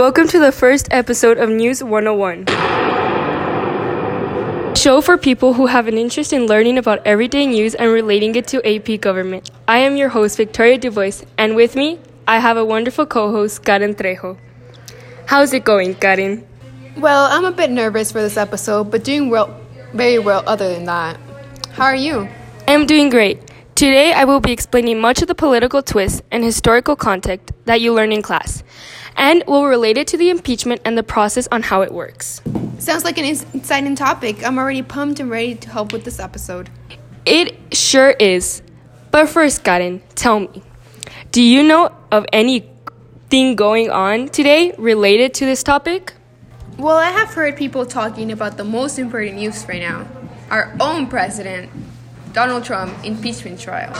Welcome to the first episode of News 101. Show for people who have an interest in learning about everyday news and relating it to AP government. I am your host, Victoria Dubois, and with me, I have a wonderful co host, Karen Trejo. How's it going, Karen? Well, I'm a bit nervous for this episode, but doing well, very well other than that. How are you? I'm doing great. Today, I will be explaining much of the political twist and historical context that you learn in class, and will relate it to the impeachment and the process on how it works. Sounds like an exciting topic. I'm already pumped and ready to help with this episode. It sure is. But first, Karen, tell me, do you know of anything going on today related to this topic? Well, I have heard people talking about the most important news right now our own president, Donald Trump, impeachment trial.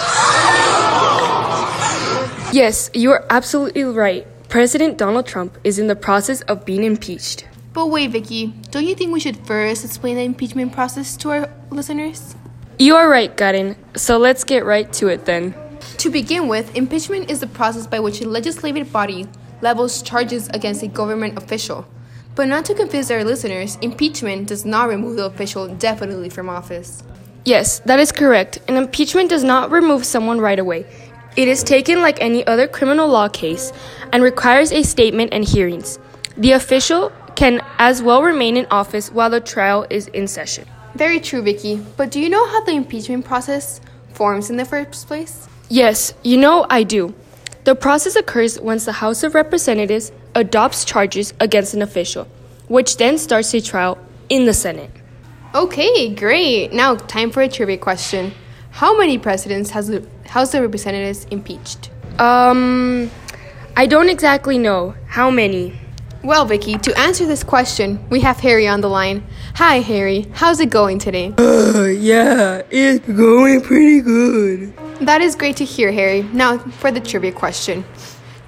Yes, you are absolutely right. President Donald Trump is in the process of being impeached. But wait, Vicky, don't you think we should first explain the impeachment process to our listeners? You are right, Karen. So let's get right to it then. To begin with, impeachment is the process by which a legislative body levels charges against a government official. But not to confuse our listeners, impeachment does not remove the official definitely from office. Yes, that is correct. An impeachment does not remove someone right away. It is taken like any other criminal law case and requires a statement and hearings. The official can as well remain in office while the trial is in session. Very true, Vicky. But do you know how the impeachment process forms in the first place? Yes, you know I do. The process occurs once the House of Representatives adopts charges against an official, which then starts a trial in the Senate. Okay, great. Now, time for a trivia question. How many presidents has the House of Representatives impeached? Um, I don't exactly know. How many? Well, Vicky, to answer this question, we have Harry on the line. Hi, Harry. How's it going today? Uh, yeah, it's going pretty good. That is great to hear, Harry. Now, for the trivia question.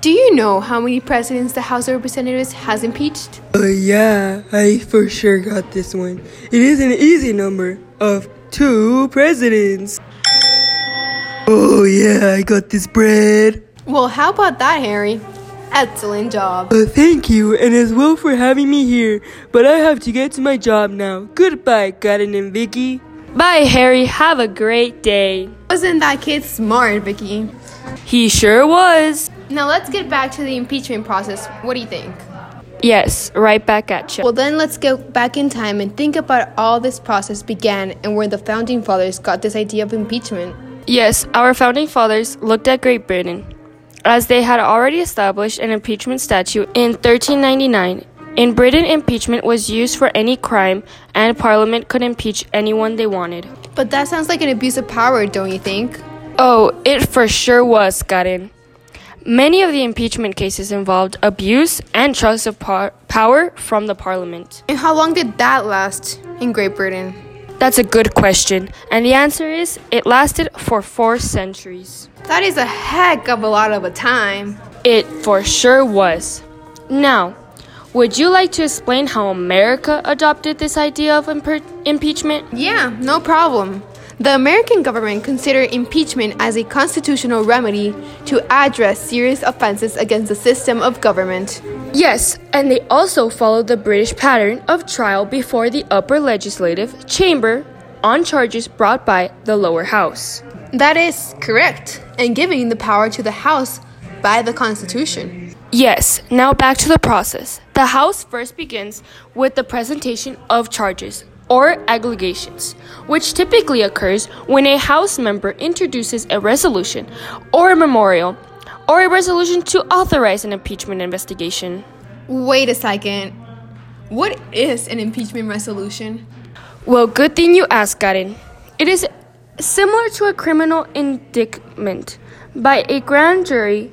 Do you know how many presidents the House of Representatives has impeached? Uh, yeah, I for sure got this one. It is an easy number of two presidents. Oh, yeah, I got this bread. Well, how about that, Harry? Excellent job. Uh, thank you, and as well for having me here. But I have to get to my job now. Goodbye, Karen and Vicky. Bye, Harry. Have a great day. Wasn't that kid smart, Vicky? He sure was. Now let's get back to the impeachment process. What do you think? Yes, right back at you. Well, then let's go back in time and think about all this process began and where the founding fathers got this idea of impeachment. Yes, our founding fathers looked at Great Britain, as they had already established an impeachment statute in 1399. In Britain, impeachment was used for any crime, and Parliament could impeach anyone they wanted. But that sounds like an abuse of power, don't you think? Oh, it for sure was, Karen. Many of the impeachment cases involved abuse and trust of par- power from the Parliament. And how long did that last in Great Britain? That's a good question, and the answer is it lasted for four centuries. That is a heck of a lot of a time. It for sure was. Now, would you like to explain how America adopted this idea of impe- impeachment? Yeah, no problem. The American government considered impeachment as a constitutional remedy to address serious offenses against the system of government. Yes, and they also followed the British pattern of trial before the upper legislative chamber on charges brought by the lower house. That is correct, and giving the power to the House by the Constitution. Yes, now back to the process. The House first begins with the presentation of charges or allegations, which typically occurs when a House member introduces a resolution or a memorial or a resolution to authorize an impeachment investigation. Wait a second. What is an impeachment resolution? Well, good thing you asked, Karen. It is similar to a criminal indictment by a grand jury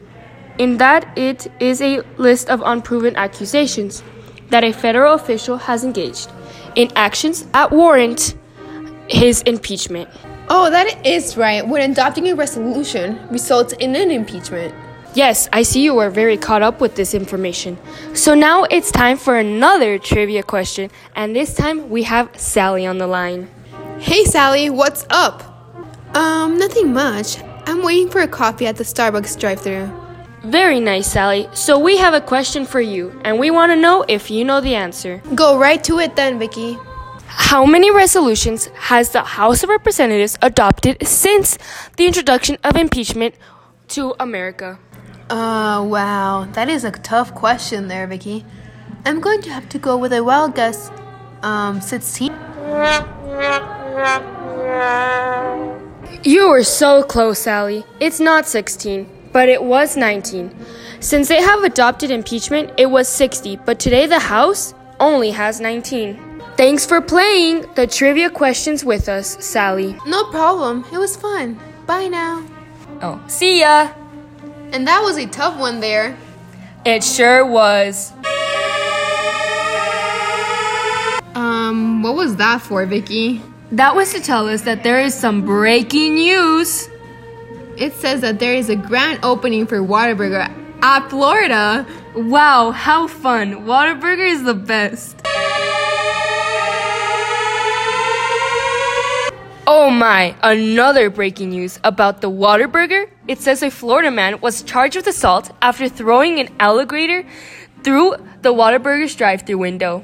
in that it is a list of unproven accusations that a federal official has engaged in actions that warrant his impeachment. Oh, that is right. When adopting a resolution results in an impeachment. Yes, I see you are very caught up with this information. So now it's time for another trivia question, and this time we have Sally on the line. Hey Sally, what's up? Um, nothing much. I'm waiting for a coffee at the Starbucks drive-thru. Very nice, Sally. So we have a question for you, and we want to know if you know the answer. Go right to it then, Vicky. How many resolutions has the House of Representatives adopted since the introduction of impeachment to America? Uh, wow. That is a tough question there, Vicky. I'm going to have to go with a wild guess. Um, 16? You were so close, Sally. It's not 16, but it was 19. Since they have adopted impeachment, it was 60, but today the House only has 19. Thanks for playing the trivia questions with us, Sally. No problem. It was fun. Bye now. Oh, see ya! And that was a tough one there. It sure was. Um, what was that for, Vicky? That was to tell us that there is some breaking news. It says that there is a grand opening for Whataburger at Florida. Wow, how fun! Whataburger is the best. Oh my, another breaking news about the Whataburger. It says a Florida man was charged with assault after throwing an alligator through the Whataburger's drive through window.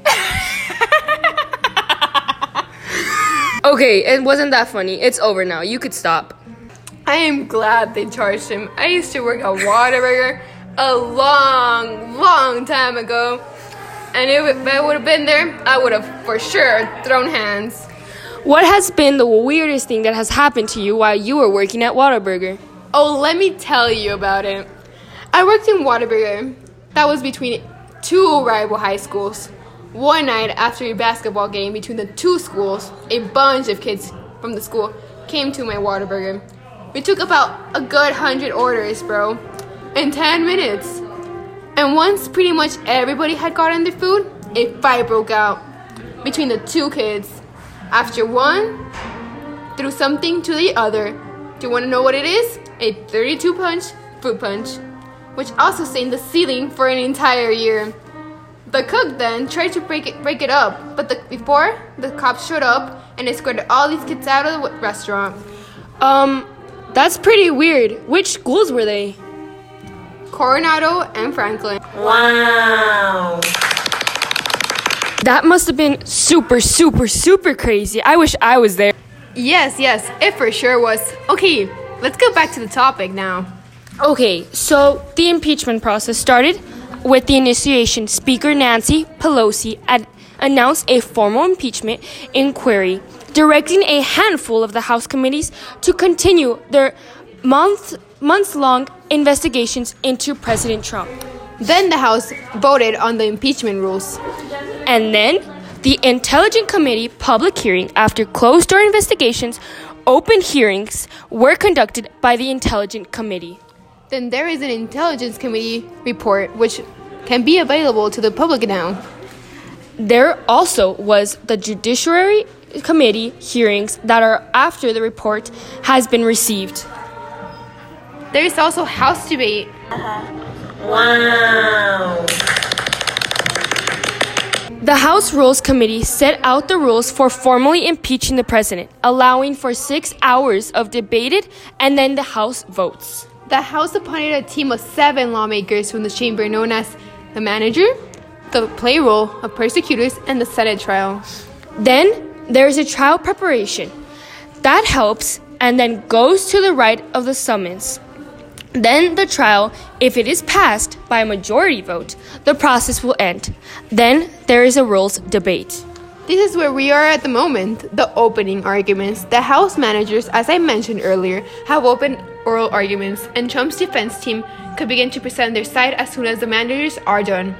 okay, it wasn't that funny. It's over now. You could stop. I am glad they charged him. I used to work at Whataburger a long, long time ago. And if I would have been there, I would have for sure thrown hands. What has been the weirdest thing that has happened to you while you were working at Whataburger? Oh, let me tell you about it. I worked in Whataburger. That was between two rival high schools. One night after a basketball game between the two schools, a bunch of kids from the school came to my Whataburger. We took about a good hundred orders, bro, in 10 minutes. And once pretty much everybody had gotten their food, a fight broke out between the two kids. After one threw something to the other. Do you want to know what it is? A 32 punch fruit punch, which also stained the ceiling for an entire year. The cook then tried to break it, break it up, but the, before the cops showed up and escorted all these kids out of the restaurant. Um, that's pretty weird. Which schools were they? Coronado and Franklin. Wow. That must have been super, super, super crazy. I wish I was there. Yes, yes, it for sure was. Okay, let's go back to the topic now. Okay, so the impeachment process started with the initiation. Speaker Nancy Pelosi had announced a formal impeachment inquiry, directing a handful of the House committees to continue their month, months long investigations into President Trump. Then the House voted on the impeachment rules. And then the Intelligence Committee public hearing after closed door investigations, open hearings were conducted by the Intelligence Committee. Then there is an Intelligence Committee report which can be available to the public now. There also was the Judiciary Committee hearings that are after the report has been received. There is also House debate. Uh-huh. Wow. The House Rules Committee set out the rules for formally impeaching the president, allowing for six hours of debated and then the House votes. The House appointed a team of seven lawmakers from the chamber known as the manager, the play role of prosecutors, and the Senate trial. Then there's a trial preparation. That helps and then goes to the right of the summons. Then the trial, if it is passed by a majority vote, the process will end. Then there is a rules debate. This is where we are at the moment the opening arguments. The House managers, as I mentioned earlier, have opened oral arguments, and Trump's defense team could begin to present their side as soon as the managers are done.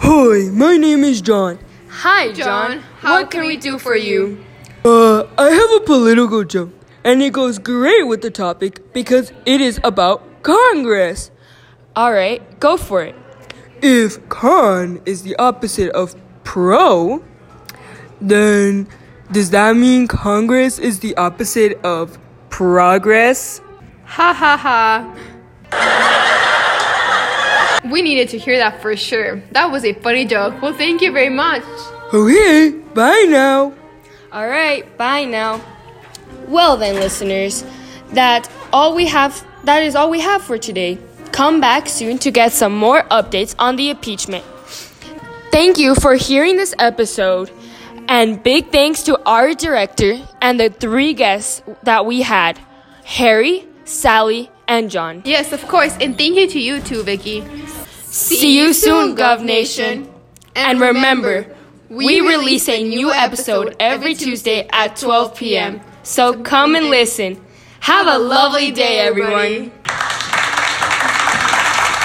Hi, my name is John. Hi, John. How can we do for you? Uh, I have a political joke, and it goes great with the topic because it is about Congress. All right, go for it. If con is the opposite of pro, then does that mean Congress is the opposite of progress? Ha ha ha. We needed to hear that for sure. That was a funny joke. Well, thank you very much. Okay, bye now. All right, bye now. Well, then, listeners, that all we have that is all we have for today. Come back soon to get some more updates on the impeachment. Thank you for hearing this episode, and big thanks to our director and the three guests that we had Harry, Sally, and John. Yes, of course, and thank you to you too, Vicky. See you soon, Gov Nation. And remember, we release a new episode every Tuesday at 12 p.m. So come and listen. Have a lovely day, everyone.